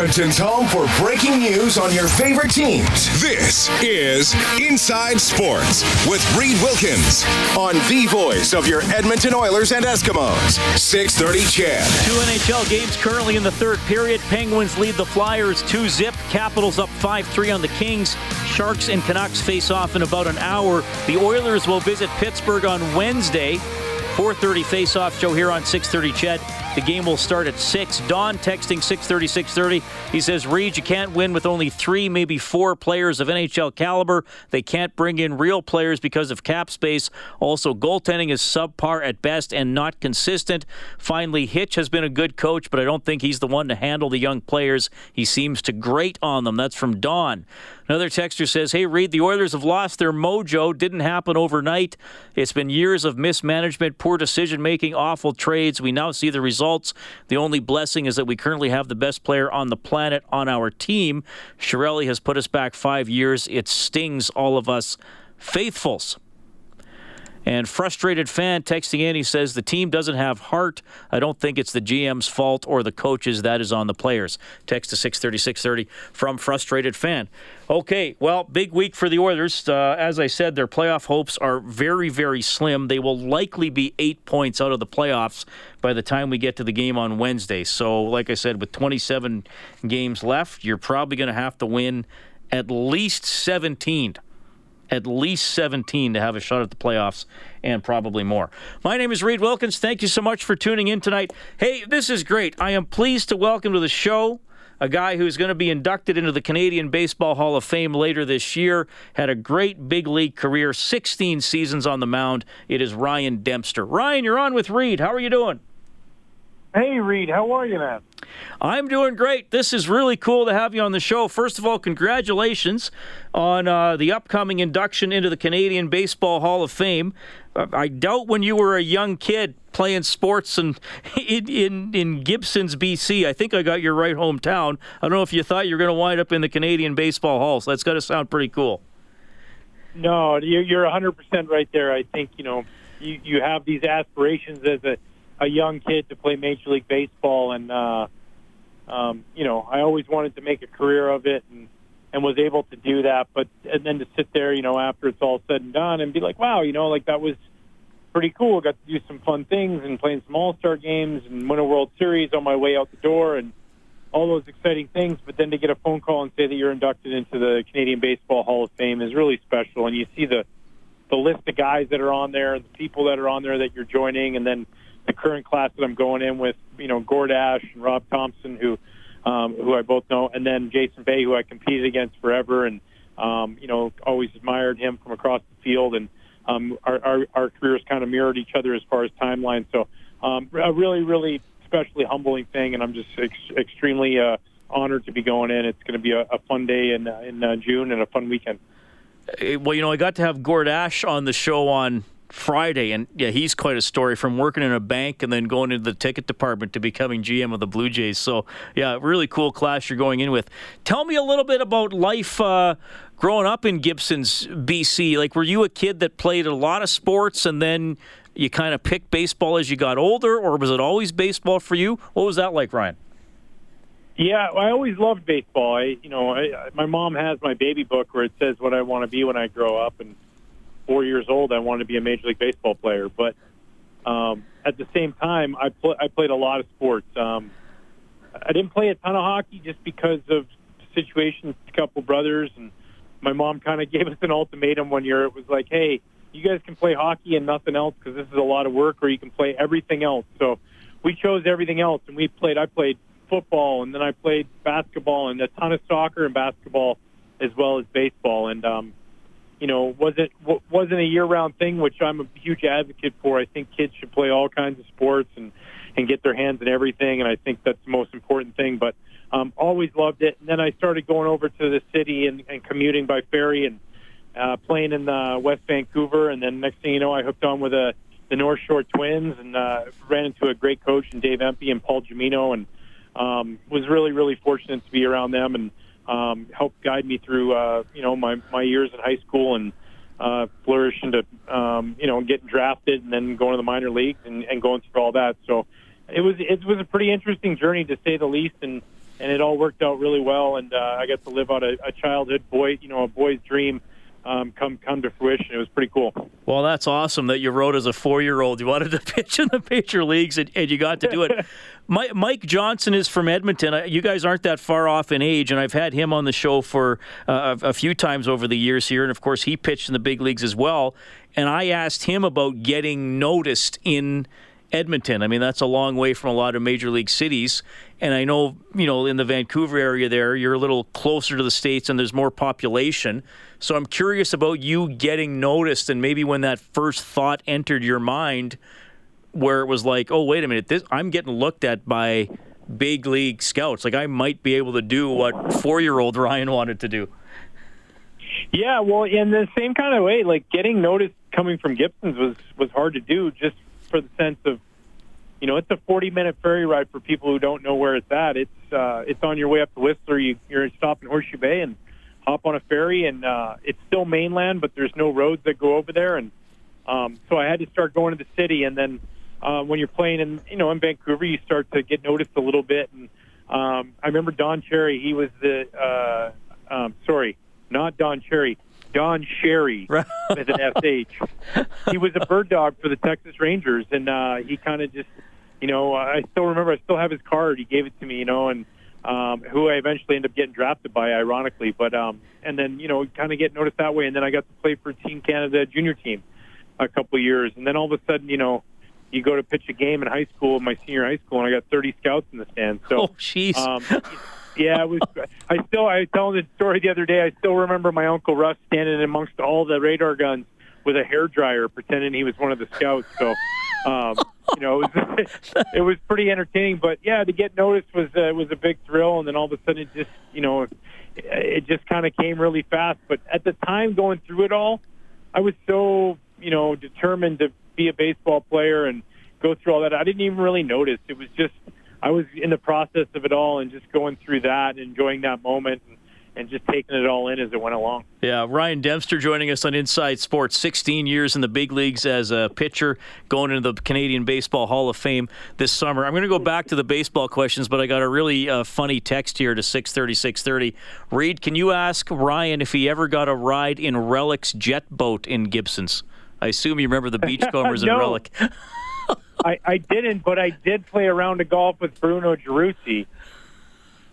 Edmonton's home for breaking news on your favorite teams. This is Inside Sports with Reed Wilkins on the voice of your Edmonton Oilers and Eskimos. 630 Ched. Two NHL games currently in the third period. Penguins lead the Flyers 2 zip. Capitals up 5 3 on the Kings. Sharks and Canucks face off in about an hour. The Oilers will visit Pittsburgh on Wednesday. 4:30 face-off show here on 6:30. Ched. The game will start at six. Don texting 6:30, 6:30. He says, "Reed, you can't win with only three, maybe four players of NHL caliber. They can't bring in real players because of cap space. Also, goaltending is subpar at best and not consistent. Finally, Hitch has been a good coach, but I don't think he's the one to handle the young players. He seems to grate on them." That's from Don. Another texter says, Hey, Reed, the Oilers have lost their mojo. Didn't happen overnight. It's been years of mismanagement, poor decision making, awful trades. We now see the results. The only blessing is that we currently have the best player on the planet on our team. Chiarelli has put us back five years. It stings all of us faithfuls. And frustrated fan texting in, he says the team doesn't have heart. I don't think it's the GM's fault or the coaches. That is on the players. Text to 630, 630 from frustrated fan. Okay, well, big week for the Oilers. Uh, as I said, their playoff hopes are very, very slim. They will likely be eight points out of the playoffs by the time we get to the game on Wednesday. So, like I said, with 27 games left, you're probably going to have to win at least 17 at least 17 to have a shot at the playoffs and probably more. My name is Reed Wilkins. Thank you so much for tuning in tonight. Hey, this is great. I am pleased to welcome to the show a guy who's going to be inducted into the Canadian Baseball Hall of Fame later this year. Had a great big league career, 16 seasons on the mound. It is Ryan Dempster. Ryan, you're on with Reed. How are you doing? Hey, Reed, how are you, man? I'm doing great. This is really cool to have you on the show. First of all, congratulations on uh, the upcoming induction into the Canadian Baseball Hall of Fame. Uh, I doubt when you were a young kid playing sports and in, in, in Gibsons, BC. I think I got your right hometown. I don't know if you thought you were going to wind up in the Canadian Baseball Hall. So that's got to sound pretty cool. No, you're 100% right there. I think, you know, you, you have these aspirations as a a young kid to play Major League Baseball, and uh, um, you know, I always wanted to make a career of it, and and was able to do that. But and then to sit there, you know, after it's all said and done, and be like, wow, you know, like that was pretty cool. Got to do some fun things and playing some All Star games and win a World Series on my way out the door, and all those exciting things. But then to get a phone call and say that you're inducted into the Canadian Baseball Hall of Fame is really special, and you see the the list of guys that are on there, the people that are on there that you're joining, and then the current class that I'm going in with, you know, Gord Ash and Rob Thompson, who um, who I both know, and then Jason Bay, who I competed against forever, and um, you know, always admired him from across the field, and um, our, our our careers kind of mirrored each other as far as timeline. So, um, a really, really especially humbling thing, and I'm just ex- extremely uh, honored to be going in. It's going to be a, a fun day in uh, in uh, June and a fun weekend. Well, you know, I got to have Gord Ash on the show on Friday, and yeah, he's quite a story from working in a bank and then going into the ticket department to becoming GM of the Blue Jays. So, yeah, really cool class you're going in with. Tell me a little bit about life uh, growing up in Gibsons, BC. Like, were you a kid that played a lot of sports and then you kind of picked baseball as you got older, or was it always baseball for you? What was that like, Ryan? Yeah, I always loved baseball. I, you know, I, my mom has my baby book where it says what I want to be when I grow up, and four years old, I wanted to be a Major League Baseball player. But um, at the same time, I, pl- I played a lot of sports. Um, I didn't play a ton of hockey just because of situations, a couple brothers, and my mom kind of gave us an ultimatum one year. It was like, hey, you guys can play hockey and nothing else because this is a lot of work, or you can play everything else. So we chose everything else, and we played. I played football, and then I played basketball and a ton of soccer and basketball, as well as baseball. And um, you know, wasn't wasn't a year-round thing, which I'm a huge advocate for. I think kids should play all kinds of sports and and get their hands in everything, and I think that's the most important thing. But um, always loved it. And then I started going over to the city and, and commuting by ferry and uh, playing in uh, West Vancouver. And then next thing you know, I hooked on with a, the North Shore Twins and uh, ran into a great coach in Dave Empey and Paul Gemino, and um, was really really fortunate to be around them and um, helped guide me through uh, you know my my years in high school and uh, flourish into um, you know getting drafted and then going to the minor leagues and, and going through all that. So it was it was a pretty interesting journey to say the least, and and it all worked out really well. And uh, I got to live out a, a childhood boy, you know, a boy's dream um, come come to fruition. It was pretty cool. Well, that's awesome that you wrote as a four year old. You wanted to pitch in the major leagues, and, and you got to do it. Mike, Mike, Johnson is from Edmonton. You guys aren't that far off in age, and I've had him on the show for uh, a, a few times over the years here. And of course, he pitched in the big leagues as well. And I asked him about getting noticed in Edmonton. I mean, that's a long way from a lot of major league cities. And I know, you know, in the Vancouver area there, you're a little closer to the States and there's more population. So I'm curious about you getting noticed and maybe when that first thought entered your mind where it was like, oh, wait a minute, this, I'm getting looked at by big league scouts. Like I might be able to do what four year old Ryan wanted to do. Yeah, well, in the same kind of way, like getting noticed coming from Gibsons was was hard to do just for the sense of, you know, it's a 40 minute ferry ride for people who don't know where it's at. It's uh, it's on your way up to Whistler. You, you're stopping Horseshoe Bay and hop on a ferry, and uh, it's still mainland, but there's no roads that go over there. And um, so I had to start going to the city, and then uh, when you're playing in you know in Vancouver, you start to get noticed a little bit. And um, I remember Don Cherry. He was the uh, um, sorry, not Don Cherry. Don Sherry with an SH. He was a bird dog for the Texas Rangers, and uh, he kind of just, you know, I still remember. I still have his card. He gave it to me, you know, and um, who I eventually ended up getting drafted by, ironically. But um, and then you know, kind of get noticed that way, and then I got to play for Team Canada junior team a couple of years, and then all of a sudden, you know. You go to pitch a game in high school, my senior high school, and I got 30 scouts in the stands. So, oh, jeez. Um, yeah, it was. I still, I was telling the story the other day. I still remember my uncle Russ standing amongst all the radar guns with a hair dryer, pretending he was one of the scouts. So, um, you know, it was, it was pretty entertaining. But yeah, to get noticed was uh, was a big thrill, and then all of a sudden, it just, you know, it it just kind of came really fast. But at the time, going through it all, I was so, you know, determined to be a baseball player and go through all that. I didn't even really notice. It was just I was in the process of it all and just going through that, and enjoying that moment. And, and just taking it all in as it went along. Yeah, Ryan Dempster joining us on Inside Sports. 16 years in the big leagues as a pitcher, going into the Canadian Baseball Hall of Fame this summer. I'm going to go back to the baseball questions, but I got a really uh, funny text here to 630, 630. Reed, can you ask Ryan if he ever got a ride in Relic's jet boat in Gibsons? I assume you remember the Beachcombers no. in Relic. I, I didn't, but I did play around a round of golf with Bruno Gerussi.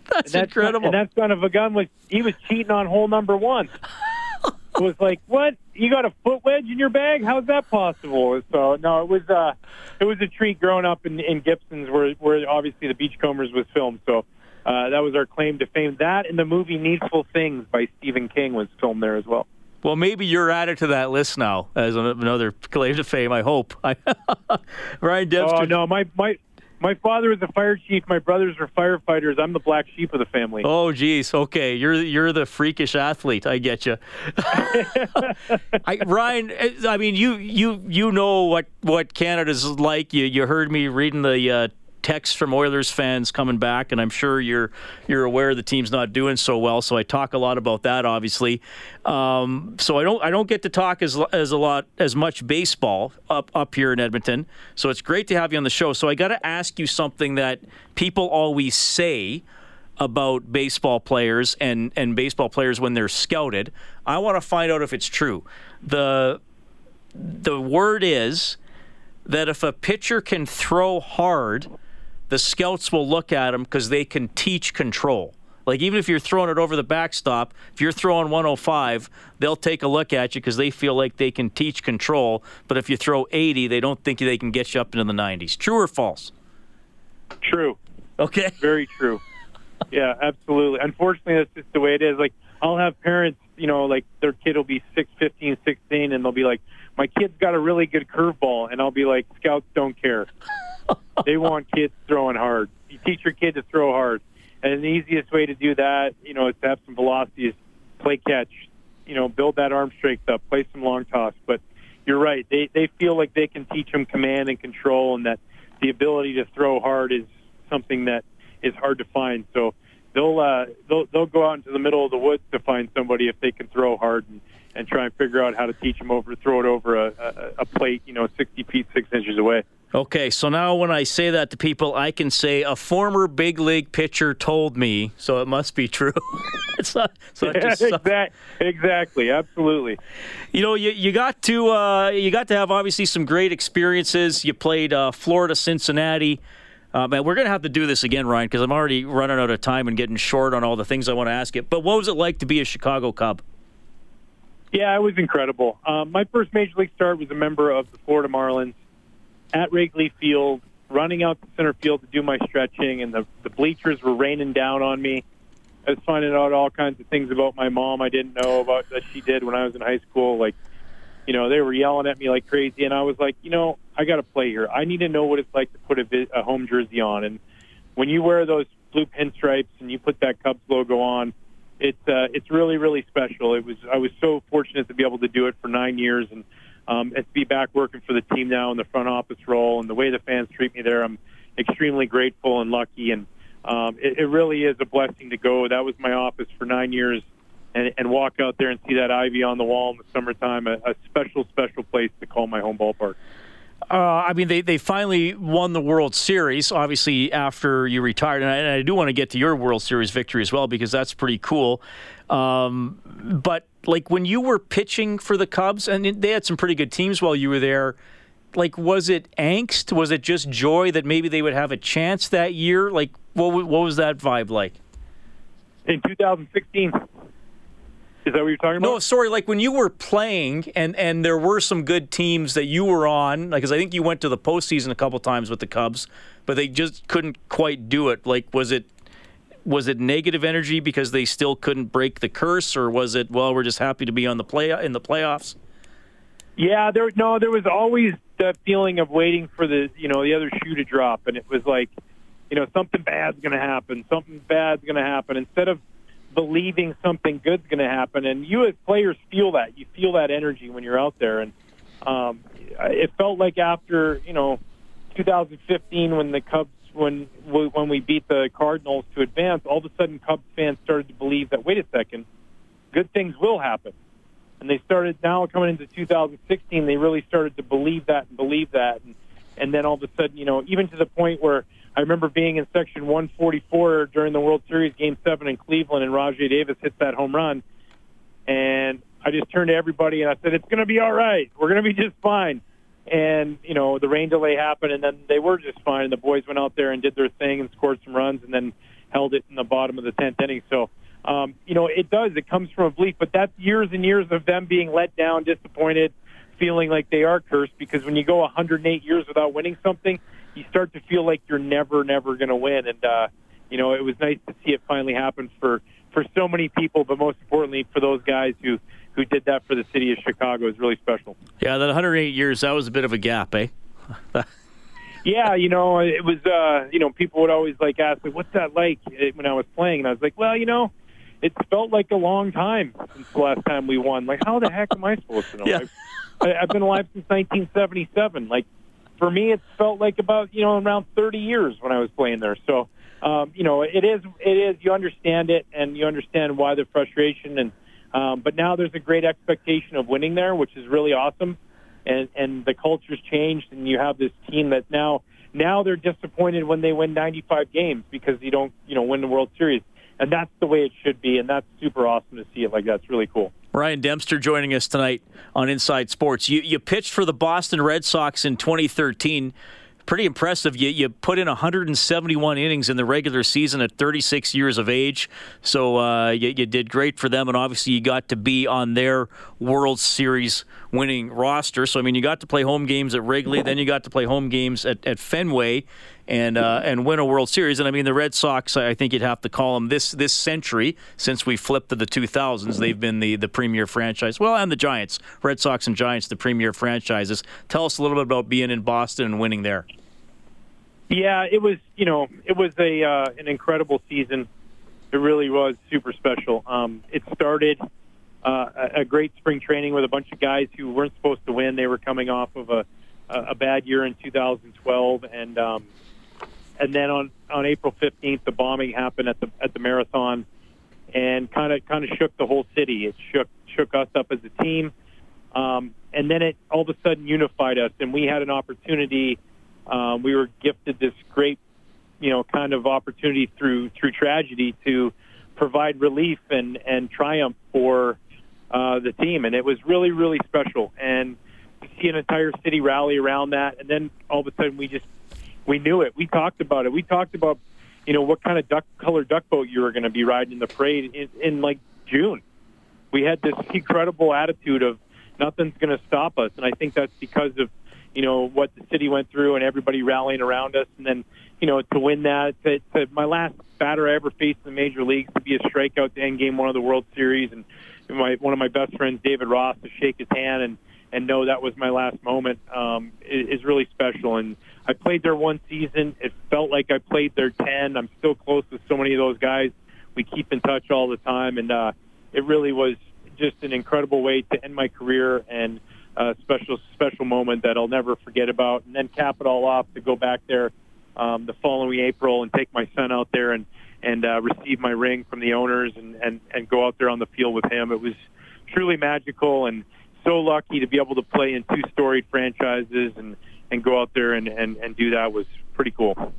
That's, that's incredible. And that son of a gun was he was cheating on hole number one. it was like, what? You got a foot wedge in your bag? How's that possible? So no, it was uh, it was a treat growing up in, in Gibsons, where where obviously the Beachcombers was filmed. So uh, that was our claim to fame. That and the movie Needful Things by Stephen King was filmed there as well. Well, maybe you're added to that list now as another claim to fame. I hope. Ryan Dempster. Oh no, my my my father was a fire chief. My brothers are firefighters. I'm the black sheep of the family. Oh, geez. Okay, you're you're the freakish athlete. I get you. I, Ryan, I mean, you you you know what what Canada's like. You you heard me reading the uh, texts from Oilers fans coming back, and I'm sure you're you're aware the team's not doing so well. So I talk a lot about that, obviously. Um, so I don't I don't get to talk as as a lot as much baseball up up here in Edmonton. So it's great to have you on the show. So I got to ask you something that people always say about baseball players and and baseball players when they're scouted. I want to find out if it's true. the The word is that if a pitcher can throw hard the scouts will look at them because they can teach control. Like even if you're throwing it over the backstop, if you're throwing 105, they'll take a look at you because they feel like they can teach control. But if you throw 80, they don't think they can get you up into the 90s. True or false? True. Okay. Very true. yeah, absolutely. Unfortunately, that's just the way it is. Like, I'll have parents, you know, like their kid will be 6, 15, 16, and they'll be like, my kid's got a really good curveball. And I'll be like, scouts don't care. they want kids throwing hard. You teach your kid to throw hard. And the easiest way to do that, you know, is to have some velocity, is play catch, you know, build that arm strength up, play some long toss. But you're right. They, they feel like they can teach them command and control and that the ability to throw hard is something that is hard to find. So they'll uh, they'll they'll go out into the middle of the woods to find somebody if they can throw hard and, and try and figure out how to teach them over throw it over a, a, a plate, you know, 60 feet six inches away. Okay, so now when I say that to people, I can say a former big league pitcher told me, so it must be true. it's not, it's not just exactly, exactly, absolutely. You know, you, you got to uh, you got to have obviously some great experiences. You played uh, Florida, Cincinnati. Uh, man, we're going to have to do this again, Ryan, because I'm already running out of time and getting short on all the things I want to ask you. But what was it like to be a Chicago Cub? Yeah, it was incredible. Um, my first major league start was a member of the Florida Marlins at Wrigley Field, running out to center field to do my stretching, and the, the bleachers were raining down on me. I was finding out all kinds of things about my mom I didn't know about that she did when I was in high school. Like, you know, they were yelling at me like crazy, and I was like, you know, I got to play here. I need to know what it's like to put a, a home jersey on. And when you wear those blue pinstripes and you put that Cubs logo on, it's uh, it's really really special. It was I was so fortunate to be able to do it for nine years and um, and to be back working for the team now in the front office role and the way the fans treat me there, I'm extremely grateful and lucky. And um, it, it really is a blessing to go. That was my office for nine years. And, and walk out there and see that ivy on the wall in the summertime, a, a special, special place to call my home ballpark. Uh, I mean, they, they finally won the World Series, obviously, after you retired. And I, and I, do want to get to your World Series victory as well because that's pretty cool. Um, but like when you were pitching for the Cubs, and they had some pretty good teams while you were there. Like, was it angst? Was it just joy that maybe they would have a chance that year? Like, what what was that vibe like? In 2016. Is that what you're talking about? No, sorry. Like when you were playing, and and there were some good teams that you were on. Like, because I think you went to the postseason a couple times with the Cubs, but they just couldn't quite do it. Like, was it was it negative energy because they still couldn't break the curse, or was it well we're just happy to be on the play in the playoffs? Yeah, there no, there was always that feeling of waiting for the you know the other shoe to drop, and it was like you know something bad's going to happen, something bad's going to happen. Instead of believing something good's going to happen, and you as players feel that you feel that energy when you're out there, and um, it felt like after you know 2015 when the Cubs when when we beat the Cardinals to advance, all of a sudden Cubs fans started to believe that wait a second, good things will happen, and they started now coming into 2016. They really started to believe that and believe that, and and then all of a sudden, you know, even to the point where I remember being in section 144 during the World Series Game Seven in Cleveland, and Rajai Davis hits that home run, and I just turned to everybody and I said, "It's going to be all right. We're going to be just fine." and you know the rain delay happened, and then they were just fine. And the boys went out there and did their thing and scored some runs, and then held it in the bottom of the tenth inning. So, um, you know, it does. It comes from a belief, but that's years and years of them being let down, disappointed, feeling like they are cursed. Because when you go 108 years without winning something, you start to feel like you're never, never going to win. And uh, you know, it was nice to see it finally happen for for so many people, but most importantly for those guys who who did that for the city of Chicago is really special. Yeah, that 108 years, that was a bit of a gap, eh? yeah, you know, it was, uh, you know, people would always like ask me, what's that like when I was playing? And I was like, well, you know, it felt like a long time since the last time we won. Like, how the heck am I supposed to know? Yeah. I've, I've been alive since 1977. Like, for me, it felt like about, you know, around 30 years when I was playing there. So, um, you know, it is, it is, you understand it and you understand why the frustration and, um, but now there's a great expectation of winning there, which is really awesome. And, and the culture's changed, and you have this team that now now they're disappointed when they win 95 games because you don't you know win the World Series, and that's the way it should be, and that's super awesome to see it like that. It's really cool. Ryan Dempster joining us tonight on Inside Sports. You you pitched for the Boston Red Sox in 2013 pretty impressive. You, you put in 171 innings in the regular season at 36 years of age. So uh, you, you did great for them, and obviously you got to be on their World Series winning roster. So, I mean, you got to play home games at Wrigley, then you got to play home games at, at Fenway. And uh, and win a World Series. And I mean, the Red Sox, I think you'd have to call them this this century since we flipped to the 2000s. They've been the the premier franchise. Well, and the Giants, Red Sox and Giants, the premier franchises. Tell us a little bit about being in Boston and winning there. Yeah, it was you know it was a uh, an incredible season. It really was super special. Um, it started uh, a great spring training with a bunch of guys who weren't supposed to win. They were coming off of a a bad year in 2012, and um, and then on on April 15th, the bombing happened at the at the marathon, and kind of kind of shook the whole city. It shook shook us up as a team, um, and then it all of a sudden unified us, and we had an opportunity. Um, we were gifted this great, you know, kind of opportunity through through tragedy to provide relief and and triumph for uh, the team, and it was really really special. And to see an entire city rally around that, and then all of a sudden we just we knew it. We talked about it. We talked about you know what kind of duck color duck boat you were going to be riding in the parade in, in like June. We had this incredible attitude of nothing's going to stop us, and I think that's because of you know what the city went through and everybody rallying around us, and then you know to win that. To, to my last batter I ever faced in the major leagues to be a strikeout to end game one of the World Series, and my one of my best friends David Ross to shake his hand and and know that was my last moment um, is, is really special. And I played there one season. It felt like I played there ten. I'm still close with so many of those guys. We keep in touch all the time, and uh, it really was just an incredible way to end my career and a special special moment that I'll never forget about. And then cap it all off to go back there um, the following April and take my son out there and and uh, receive my ring from the owners and, and and go out there on the field with him. It was truly magical and so lucky to be able to play in two storied franchises and, and go out there and, and, and do that was pretty cool.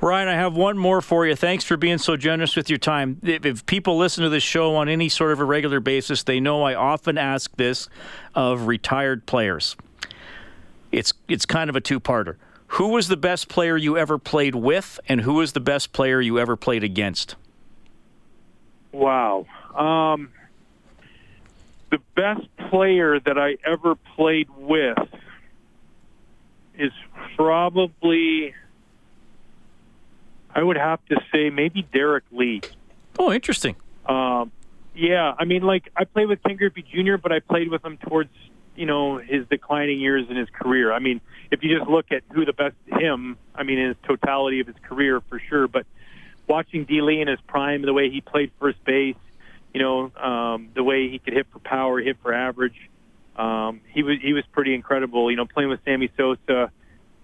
Ryan, I have one more for you. Thanks for being so generous with your time. If, if, people listen to this show on any sort of a regular basis, they know I often ask this of retired players. It's it's kind of a two-parter. Who was the best player you ever played with, and who was the best player you ever played against? Wow. Um, the best player that I ever played with is probably, I would have to say, maybe Derrek Lee. Oh, interesting. Um, yeah, I mean, like I played with Ken Griffey Jr., but I played with him towards you know his declining years in his career. I mean, if you just look at who the best him, I mean, in his totality of his career for sure. But watching D. Lee in his prime, the way he played first base, you know, um, the way he could hit for power, hit for average. Um, he was he was pretty incredible. You know, playing with Sammy Sosa,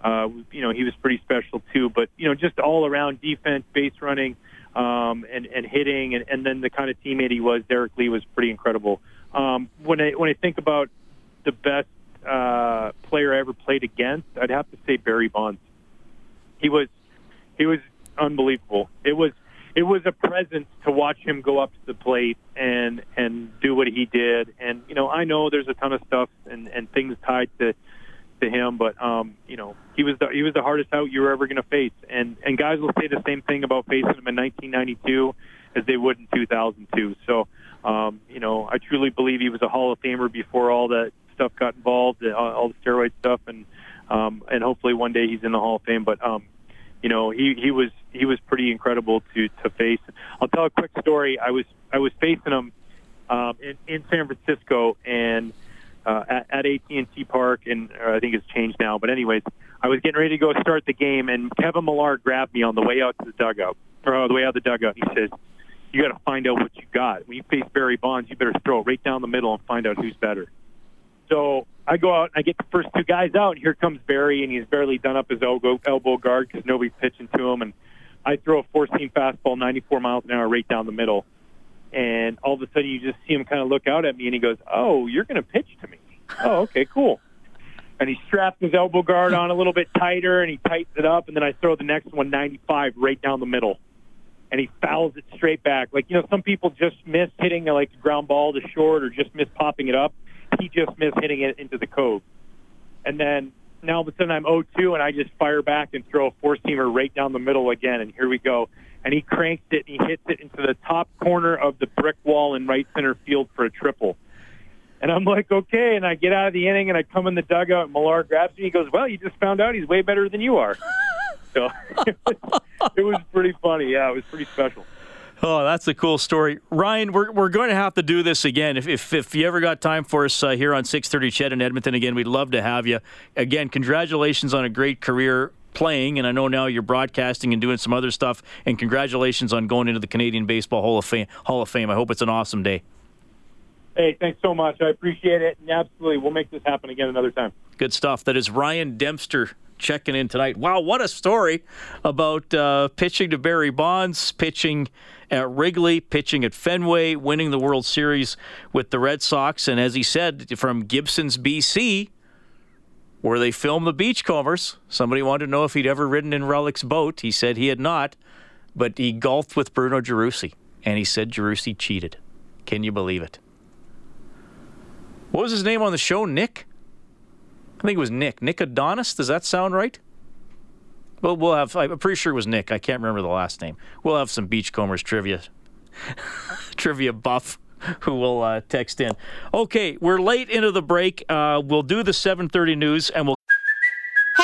uh, you know, he was pretty special too. But you know, just all around defense, base running, um, and and hitting, and, and then the kind of teammate he was, Derrek Lee was pretty incredible. Um, when I when I think about the best uh, player I ever played against, I'd have to say Barry Bonds. He was he was unbelievable. It was it was a presence to watch him go up to the plate and and do what he did. And you know, I know there's a ton of stuff and and things tied to to him, but um, you know, he was the he was the hardest out you were ever going to face. And and guys will say the same thing about facing him in 1992 as they would in 2002. So, um, you know, I truly believe he was a Hall of Famer before all that stuff got involved, all the steroid stuff, and um, and hopefully one day he's in the Hall of Fame. But um, you know, he he was he was pretty incredible to to face. I'll tell a quick story. I was I was facing him um, in, in San Francisco and uh, at, at AT&T Park, and I think it's changed now. But anyways, I was getting ready to go start the game, and Kevin Millar grabbed me on the way out to the dugout, or the way out the dugout. He says, "You got to find out what you got. When you face Barry Bonds, you better throw it right down the middle and find out who's better." So I go out and I get the first two guys out, and here comes Barry, and he's barely done up his elbow, elbow guard because nobody's pitching to him. And I throw a four-seam fastball, 94 miles an hour, right down the middle. And all of a sudden, you just see him kind of look out at me, and he goes, "Oh, you're going to pitch to me? Oh, okay, cool." And he straps his elbow guard on a little bit tighter, and he tightens it up. And then I throw the next one, 95, right down the middle, and he fouls it straight back. Like you know, some people just miss hitting like a ground ball to short, or just miss popping it up he just missed hitting it into the cove. And then now all of a sudden I'm 0-2 and I just fire back and throw a four-seamer right down the middle again. And here we go. And he cranks it and he hits it into the top corner of the brick wall in right center field for a triple. And I'm like, okay. And I get out of the inning and I come in the dugout and Millar grabs me. He goes, well, you just found out he's way better than you are. So it was pretty funny. Yeah, it was pretty special. Oh, that's a cool story, Ryan. We're, we're going to have to do this again. If, if, if you ever got time for us uh, here on 6:30 CHED in Edmonton again, we'd love to have you. Again, congratulations on a great career playing, and I know now you're broadcasting and doing some other stuff. And congratulations on going into the Canadian Baseball Hall of Fame. Hall of Fame. I hope it's an awesome day. Hey, thanks so much. I appreciate it, and absolutely, we'll make this happen again another time. Good stuff. That is Ryan Dempster checking in tonight. Wow, what a story about uh, pitching to Barry Bonds, pitching at Wrigley, pitching at Fenway, winning the World Series with the Red Sox, and as he said, from Gibsons, BC, where they filmed the Beachcombers. Somebody wanted to know if he'd ever ridden in Relic's boat. He said he had not, but he golfed with Bruno Gerussi, and he said Gerussi cheated. Can you believe it? What was his name on the show? Nick? I think it was Nick. Nick Adonis. Does that sound right? Well, we'll have. I'm pretty sure it was Nick. I can't remember the last name. We'll have some Beachcombers trivia, trivia buff who will uh, text in. Okay, we're late into the break. Uh, we'll do the 7:30 news, and we'll.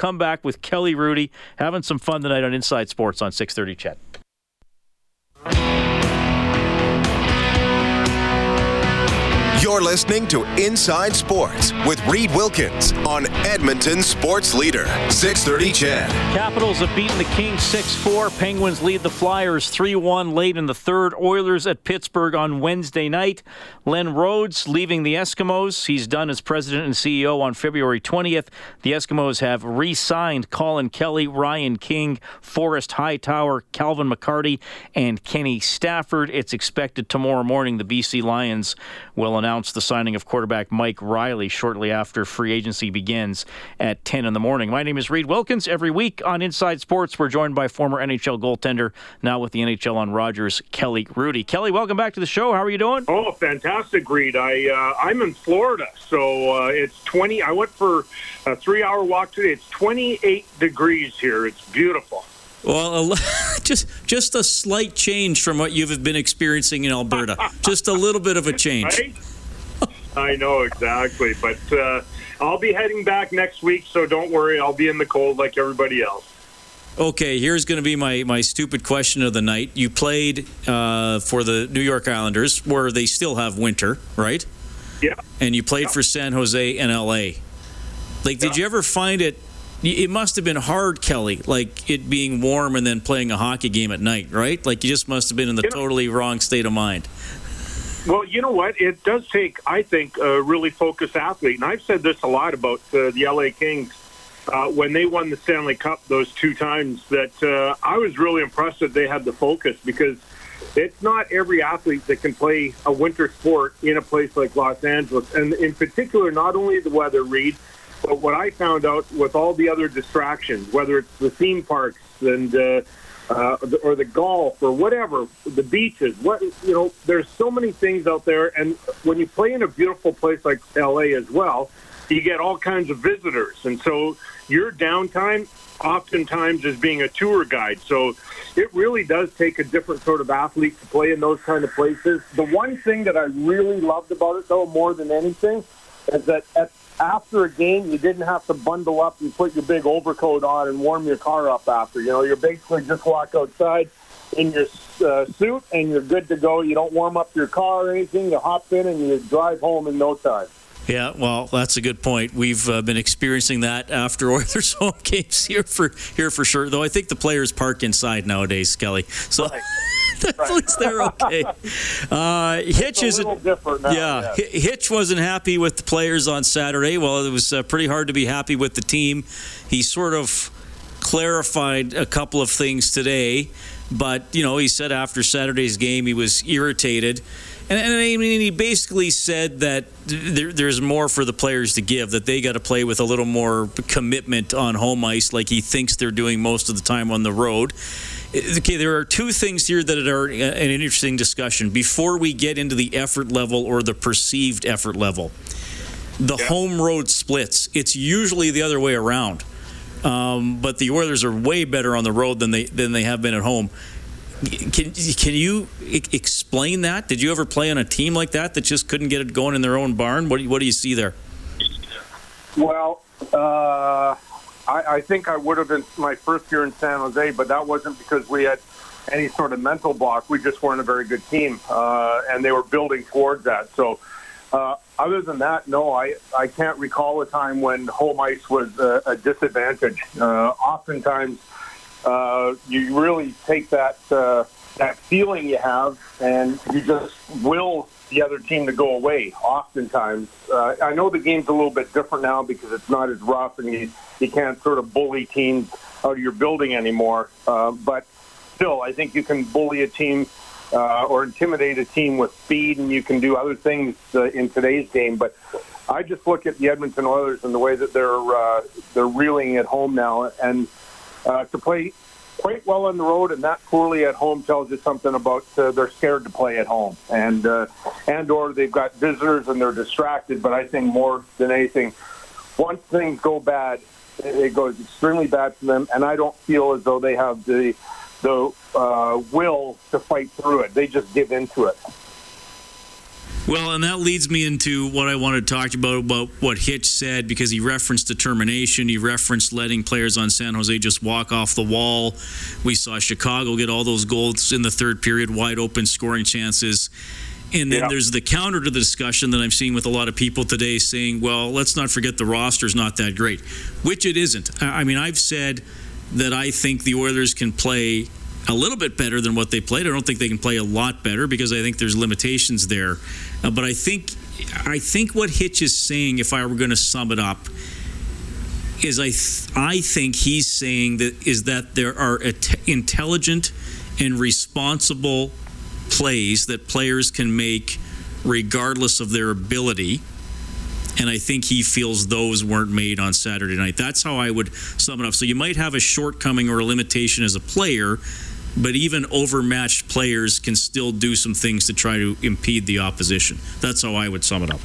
Come back with Kelly Hrudey having some fun tonight on Inside Sports on 6:30 CHED. You're listening to Inside Sports with Reed Wilkins on Edmonton Sports Leader, 630 CHED. Capitals have beaten the Kings 6-4. Penguins lead the Flyers 3-1 late in the third. Oilers at Pittsburgh on Wednesday night. Len Rhodes leaving the Eskimos. He's done as president and CEO on February 20th. The Eskimos have re-signed Colin Kelly, Ryan King, Forrest Hightower, Calvin McCarty, and Kenny Stafford. It's expected tomorrow morning the BC Lions will announce the signing of quarterback Mike Reilly shortly after free agency begins at 10 in the morning. My name is Reed Wilkins. Every week on Inside Sports, we're joined by former NHL goaltender, now with the NHL on Rogers, Kelly Hrudey. Kelly, welcome back to the show. How are you doing? Oh, fantastic, Reed. I uh, I'm in Florida, so uh, it's 20. I went for a three-hour walk today. It's 28 degrees here. It's beautiful. Well, just just a slight change from what you've been experiencing in Alberta. just a little bit of a change. Right? I know exactly, but uh, I'll be heading back next week, so don't worry. I'll be in the cold like everybody else. Okay, here's going to be my, my stupid question of the night. You played uh, for the New York Islanders, where they still have winter, right? Yeah. And you played for San Jose and LA. Like, did you ever find it? It must have been hard, Kelly, like it being warm and then playing a hockey game at night, right? Like, you just must have been in the You know- totally wrong state of mind. Well, you know what? It does take, I think, a really focused athlete. And I've said this a lot about uh, the LA Kings uh, when they won the Stanley Cup those two times. That uh, I was really impressed that they had the focus because it's not every athlete that can play a winter sport in a place like Los Angeles, and in particular, not only the weather, Reed, but what I found out with all the other distractions, whether it's the theme parks and uh, uh, or the golf or whatever, the beaches. What you know, there's so many things out there, and when you play in a beautiful place like LA as well, you get all kinds of visitors, and so your downtime oftentimes is being a tour guide. So it really does take a different sort of athlete to play in those kind of places. The one thing that I really loved about it, though, more than anything, is that at, after a game, you didn't have to bundle up and put your big overcoat on and warm your car up after. You know, you're basically just walk outside in your uh, suit and you're good to go. You don't warm up your car or anything. You hop in and you drive home in no time. Yeah, well, that's a good point. We've uh, been experiencing that after Oilers home games here for here for sure. Though I think the players park inside nowadays, Kelly. So at least they're okay. Uh, Hitch is little different now. yeah, Hi- Hitch wasn't happy with the players on Saturday. Well, it was uh, pretty hard to be happy with the team. He sort of clarified a couple of things today, but you know, he said after Saturday's game he was irritated And, and, I mean, he basically said that there, there's more for the players to give, that they got to play with a little more commitment on home ice, like he thinks they're doing most of the time on the road. Okay, there are two things here that are an interesting discussion before we get into the effort level or the perceived effort level. The yeah. home road splits. It's usually the other way around. Um, but the Oilers are way better on the road than they than they have been at home. Can can you explain that? Did you ever play on a team like that that just couldn't get it going in their own barn? What do you, what do you see there? Well, uh, I, I think I would have been my first year in San Jose, but that wasn't because we had any sort of mental block. We just weren't a very good team, uh, and they were building towards that. So, uh, other than that, no, I, I can't recall a time when home ice was a, a disadvantage. Uh, oftentimes, uh, you really take that uh, that feeling you have, and you just will the other team to go away. Oftentimes, uh, I know the game's a little bit different now because it's not as rough, and you you can't sort of bully teams out of your building anymore. Uh, but still, I think you can bully a team. Uh, or intimidate a team with speed, and you can do other things uh, in today's game. But I just look at the Edmonton Oilers and the way that they're uh, they're reeling at home now, and uh, to play quite well on the road and that poorly at home tells you something about uh, they're scared to play at home and uh, and or they've got visitors and they're distracted. But I think more than anything, once things go bad, it goes extremely bad for them, and I don't feel as though they have the the uh, will to fight through it. They just give into it. Well, and that leads me into what I wanted to talk about about what Hitch said because he referenced determination. He referenced letting players on San Jose just walk off the wall. We saw Chicago get all those goals in the third period, wide open scoring chances. And then yeah. there's the counter to the discussion that I'm seeing with a lot of people today saying, well, let's not forget the roster's not that great, which it isn't. I mean, I've said that I think the Oilers can play a little bit better than what they played. I don't think they can play a lot better because I think there's limitations there. Uh, but I think I think what Hitch is saying, if I were going to sum it up, is I th- I think he's saying that is that there are intelligent and responsible plays that players can make regardless of their ability. And I think he feels those weren't made on Saturday night. That's how I would sum it up. So you might have a shortcoming or a limitation as a player, but even overmatched players can still do some things to try to impede the opposition. That's how I would sum it up.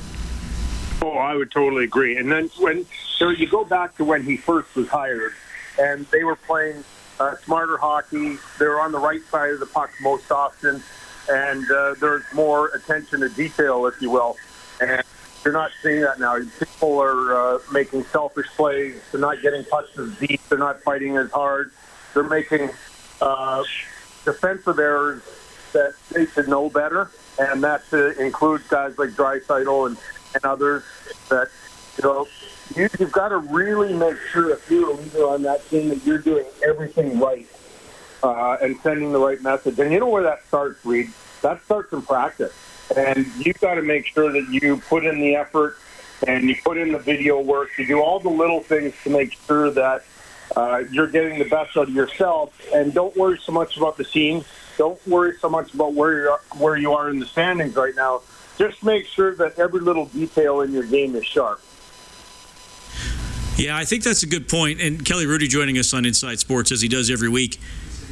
Oh, I would totally agree. And then when so you go back to when he first was hired, and they were playing uh, smarter hockey. They were on the right side of the puck most often, and uh, there's more attention to detail, if you will. And you're not seeing that now. People are uh, making selfish plays. They're not getting as deep. They're not fighting as hard. They're making uh, defensive errors that they should know better, and that includes guys like Draisaitl and, and others that, you know, you, you've got to really make sure if you're a leader on that team that you're doing everything right uh, and sending the right message. And you know where that starts, Reed? That starts in practice. And you've got to make sure that you put in the effort and you put in the video work. You do all the little things to make sure that uh, you're getting the best out of yourself. And don't worry so much about the team. Don't worry so much about where you are, where you are in the standings right now. Just make sure that every little detail in your game is sharp. Yeah, I think that's a good point. And Kelly Hrudey joining us on Inside Sports as he does every week.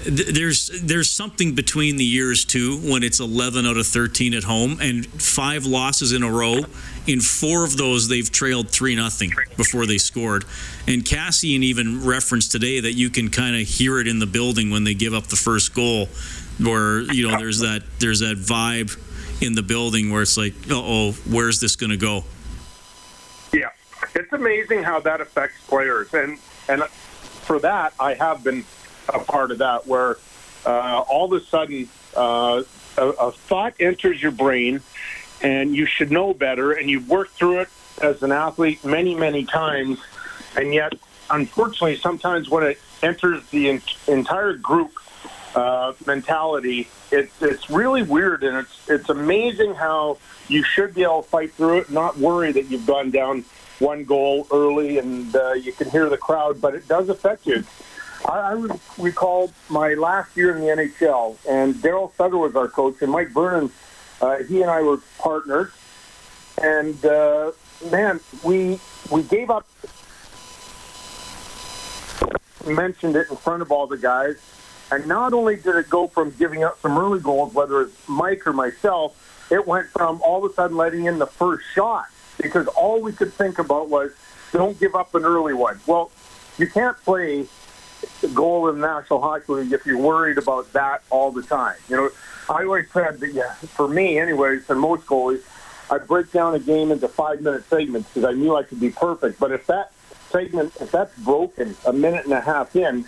There's there's something between the years too when it's 11 out of 13 at home and five losses in a row. In four of those, they've trailed three nothing before they scored. And Kassian even referenced today that you can kind of hear it in the building when they give up the first goal, where you know there's that there's that vibe in the building where it's like, oh, where's this going to go? Yeah, it's amazing how that affects players, and and for that, I have been a part of that where uh, all of a sudden uh, a, a thought enters your brain, and you should know better, and you've worked through it as an athlete many, many times, and yet, unfortunately, sometimes when it enters the in- entire group uh, mentality, it's it's really weird, and it's it's amazing how you should be able to fight through it, not worry that you've gone down one goal early and uh, you can hear the crowd, but it does affect you. I, I recall my last year in the NHL, and Daryl Sutter was our coach, and Mike Vernon Uh, he and I were partners, and uh, man, we we gave up. Mentioned it in front of all the guys, and not only did it go from giving up some early goals, whether it's Mike or myself, it went from all of a sudden letting in the first shot because all we could think about was don't give up an early one. Well, you can't play goal in the National Hockey League if you're worried about that all the time. You know, I always said that, yeah, for me, anyways, and most goalies, I break down a game into five minute segments because I knew I could be perfect. But if that segment, if that's broken a minute and a half in,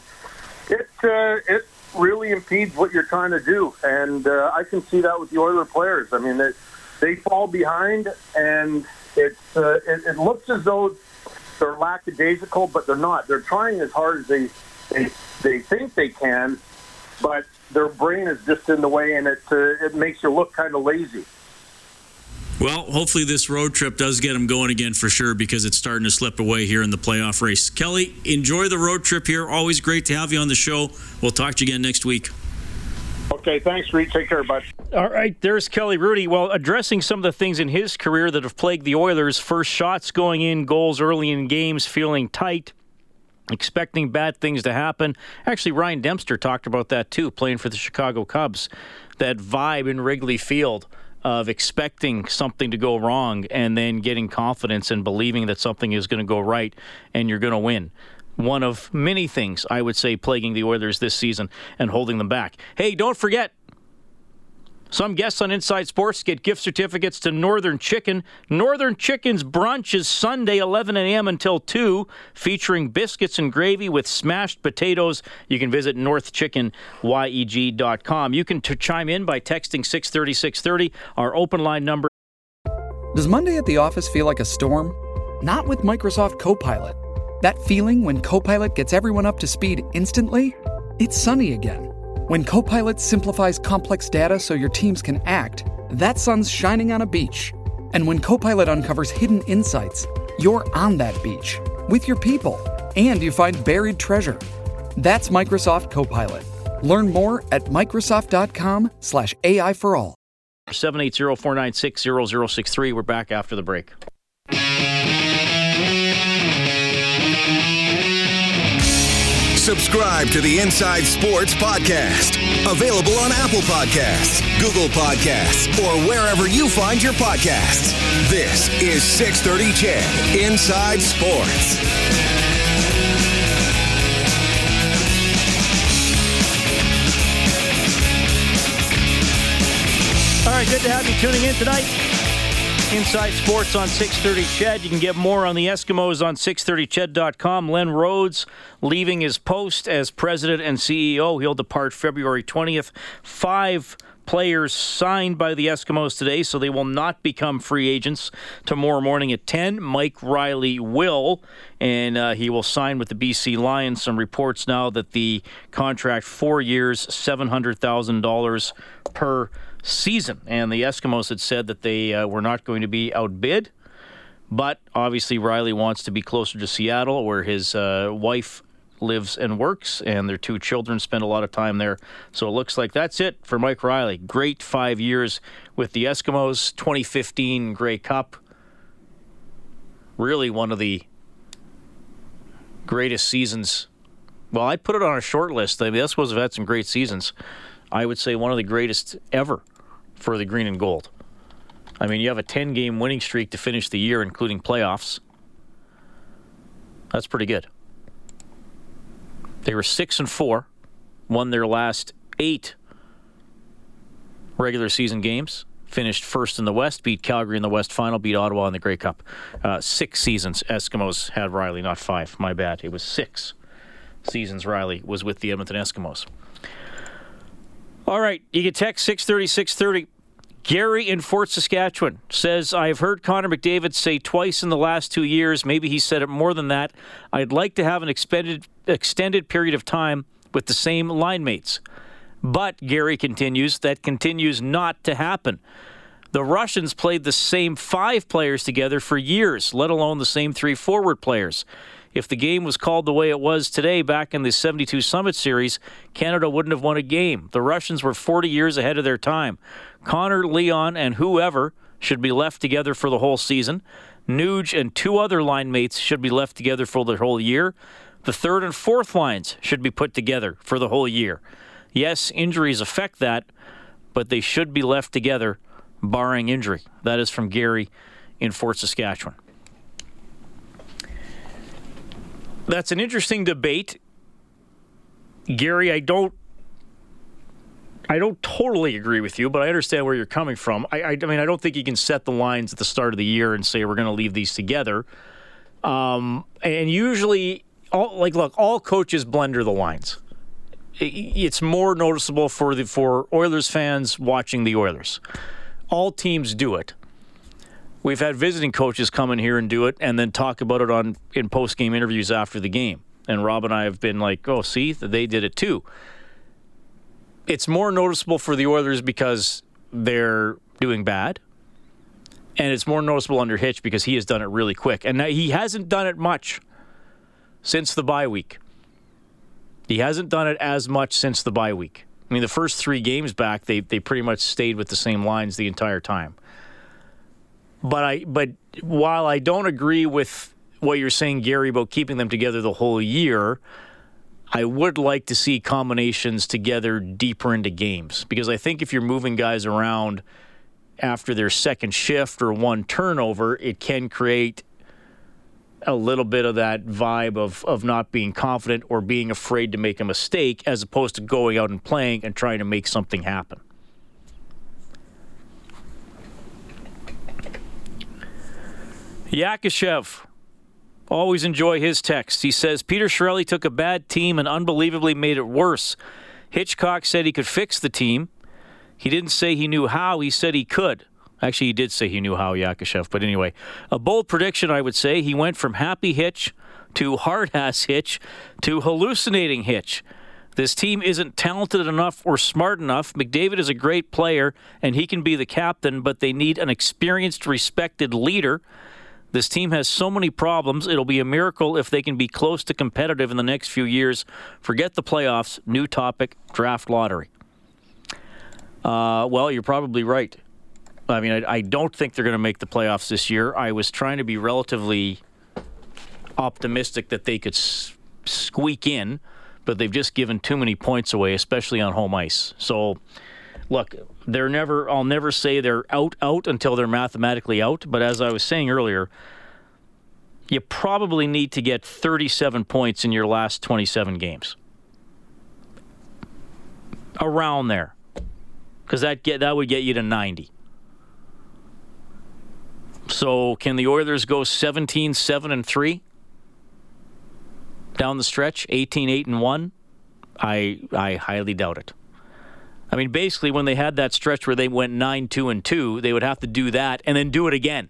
it uh, it really impedes what you're trying to do, and uh, I can see that with the Oiler players. I mean, they they fall behind, and it's uh, it, it looks as though they're lackadaisical, but they're not. They're trying as hard as they they, they think they can, but their brain is just in the way, and it uh, it makes you look kind of lazy. Well, hopefully this road trip does get them going again for sure because it's starting to slip away here in the playoff race. Kelly, enjoy the road trip here. Always great to have you on the show. We'll talk to you again next week. Okay, thanks, Reid. Take care, bud. All right, there's Kelly Hrudey. Well, addressing some of the things in his career that have plagued the Oilers first shots going in, goals early in games, feeling tight, expecting bad things to happen. Actually, Ryan Dempster talked about that too, playing for the Chicago Cubs. That vibe in Wrigley Field of expecting something to go wrong and then getting confidence and believing that something is going to go right and you're going to win. One of many things I would say plaguing the Oilers this season and holding them back. Hey, don't forget, some guests on Inside Sports get gift certificates to Northern Chicken. Northern Chicken's brunch is Sunday, 11 a.m. until 2, featuring biscuits and gravy with smashed potatoes. You can visit northchickenyeg.com. You can t- chime in by texting 630 630, our open line number. Does Monday at the office feel like a storm? Not with Microsoft Copilot. That feeling when Copilot gets everyone up to speed instantly? It's sunny again. When Copilot simplifies complex data so your teams can act, that sun's shining on a beach. And when Copilot uncovers hidden insights, you're on that beach with your people and you find buried treasure. That's Microsoft Copilot. Learn more at Microsoft.com/slash AI for all. 780-496-0063. We're back after the break. Subscribe to the Inside Sports Podcast. Available on Apple Podcasts, Google Podcasts, or wherever you find your podcasts. This is 630 CHED Inside Sports. All right, good to have you tuning in tonight. Inside Sports on 630 CHED. You can get more on the Eskimos on 630ched.com. Len Rhodes leaving his post as president and CEO. He'll depart February 20th. Five players signed by the Eskimos today, so they will not become free agents tomorrow morning at 10. Mike Reilly will, and uh, he will sign with the BC Lions. Some reports now that the contract, four years, $700,000 per season. And the Eskimos had said that they uh, were not going to be outbid. But obviously, Reilly wants to be closer to Seattle, where his uh, wife lives and works, and their two children spend a lot of time there. So it looks like that's it for Mike Reilly. Great five years with the Eskimos, 2015 Grey Cup. Really one of the greatest seasons. Well, I'd put it on a short list. I mean, the Eskimos have had some great seasons. I would say one of the greatest ever for the green and gold. I mean, you have a 10 game winning streak to finish the year, including playoffs. That's pretty good. They were 6 and 4, won their last eight regular season games, finished first in the West, beat Calgary in the West final, beat Ottawa in the Grey Cup. Uh, six seasons Eskimos had Reilly, not five. My bad. It was six seasons Reilly was with the Edmonton Eskimos. All right, you can text 630 630. Gary in Fort Saskatchewan says, I've heard Connor McDavid say twice in the last two years, maybe he said it more than that. I'd like to have an extended, extended period of time with the same line mates. But, Gary continues, that continues not to happen. The Russians played the same five players together for years, let alone the same three forward players. If the game was called the way it was today back in the 72 Summit Series, Canada wouldn't have won a game. The Russians were 40 years ahead of their time. Connor, Leon, and whoever should be left together for the whole season. Nuge and two other line mates should be left together for the whole year. The third and fourth lines should be put together for the whole year. Yes, injuries affect that, but they should be left together, barring injury. That is from Gary in Fort Saskatchewan. That's an interesting debate. Gary, I don't I don't totally agree with you, but I understand where you're coming from. I, I, I mean, I don't think you can set the lines at the start of the year and say we're going to leave these together. Um, and usually, all, like, look, all coaches blender the lines. It's more noticeable for the for Oilers fans watching the Oilers. All teams do it. We've had visiting coaches come in here and do it, and then talk about it on in post game interviews after the game. And Rob and I have been like, "Oh, see, they did it too." It's more noticeable for the Oilers because they're doing bad, and it's more noticeable under Hitch because he has done it really quick, and he hasn't done it much since the bye week. He hasn't done it as much since the bye week. I mean, the first three games back, they they pretty much stayed with the same lines the entire time. But I but while I don't agree with what you're saying, Gary, about keeping them together the whole year, I would like to see combinations together deeper into games because I think if you're moving guys around after their second shift or one turnover, it can create a little bit of that vibe of, of not being confident or being afraid to make a mistake as opposed to going out and playing and trying to make something happen. Yakashev. Always enjoy his text. He says Peter Chiarelli took a bad team and unbelievably made it worse. Hitchcock said he could fix the team. He didn't say he knew how, he said he could. Actually, he did say he knew how, Yakashev. But anyway, a bold prediction, I would say. He went from happy Hitch to hard ass Hitch to hallucinating Hitch. This team isn't talented enough or smart enough. McDavid is a great player and he can be the captain, but they need an experienced, respected leader. This team has so many problems. It'll be a miracle if they can be close to competitive in the next few years. Forget the playoffs. New topic draft lottery. Uh, well, you're probably right. I mean, I, I don't think they're going to make the playoffs this year. I was trying to be relatively optimistic that they could s- squeak in, but they've just given too many points away, especially on home ice. So, look, they're never. I'll never say they're out out until they're mathematically out. But as I was saying earlier, you probably need to get 37 points in your last 27 games, around there, because that get that would get you to 90. So, can the Oilers go 17 7 and 3 down the stretch, 18 8 and 1? I I highly doubt it. I mean, basically, when they had that stretch where they went 9 2 and 2, they would have to do that and then do it again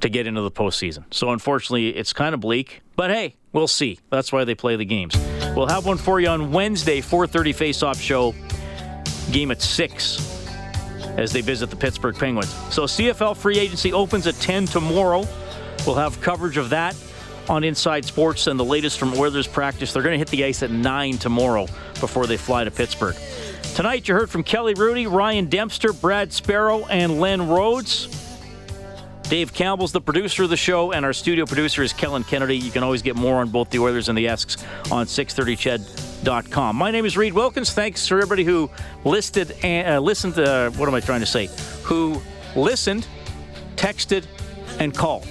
to get into the postseason. So, unfortunately, it's kind of bleak, but hey, we'll see. That's why they play the games. We'll have one for you on Wednesday, 4:30 face-off show, game at 6 as they visit the Pittsburgh Penguins. So CFL free agency opens at 10 tomorrow. We'll have coverage of that on Inside Sports and the latest from Oilers practice. They're going to hit the ice at 9 tomorrow before they fly to Pittsburgh. Tonight, you heard from Kelly Hrudey, Ryan Dempster, Brad Sparrow, and Len Rhodes. Dave Campbell's the producer of the show, and our studio producer is Kellen Kennedy. You can always get more on both the Oilers and the Esks on 630ched.com. My name is Reid Wilkins. Thanks for everybody who listed and uh, listened to, uh, what am I trying to say? Who listened, texted, and called.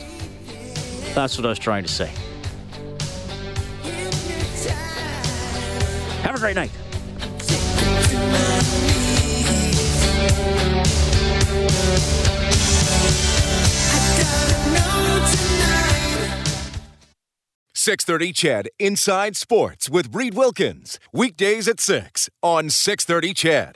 That's what I was trying to say. Have a great night. Six thirty CHED Inside Sports with Reid Wilkins weekdays at six on six thirty CHED.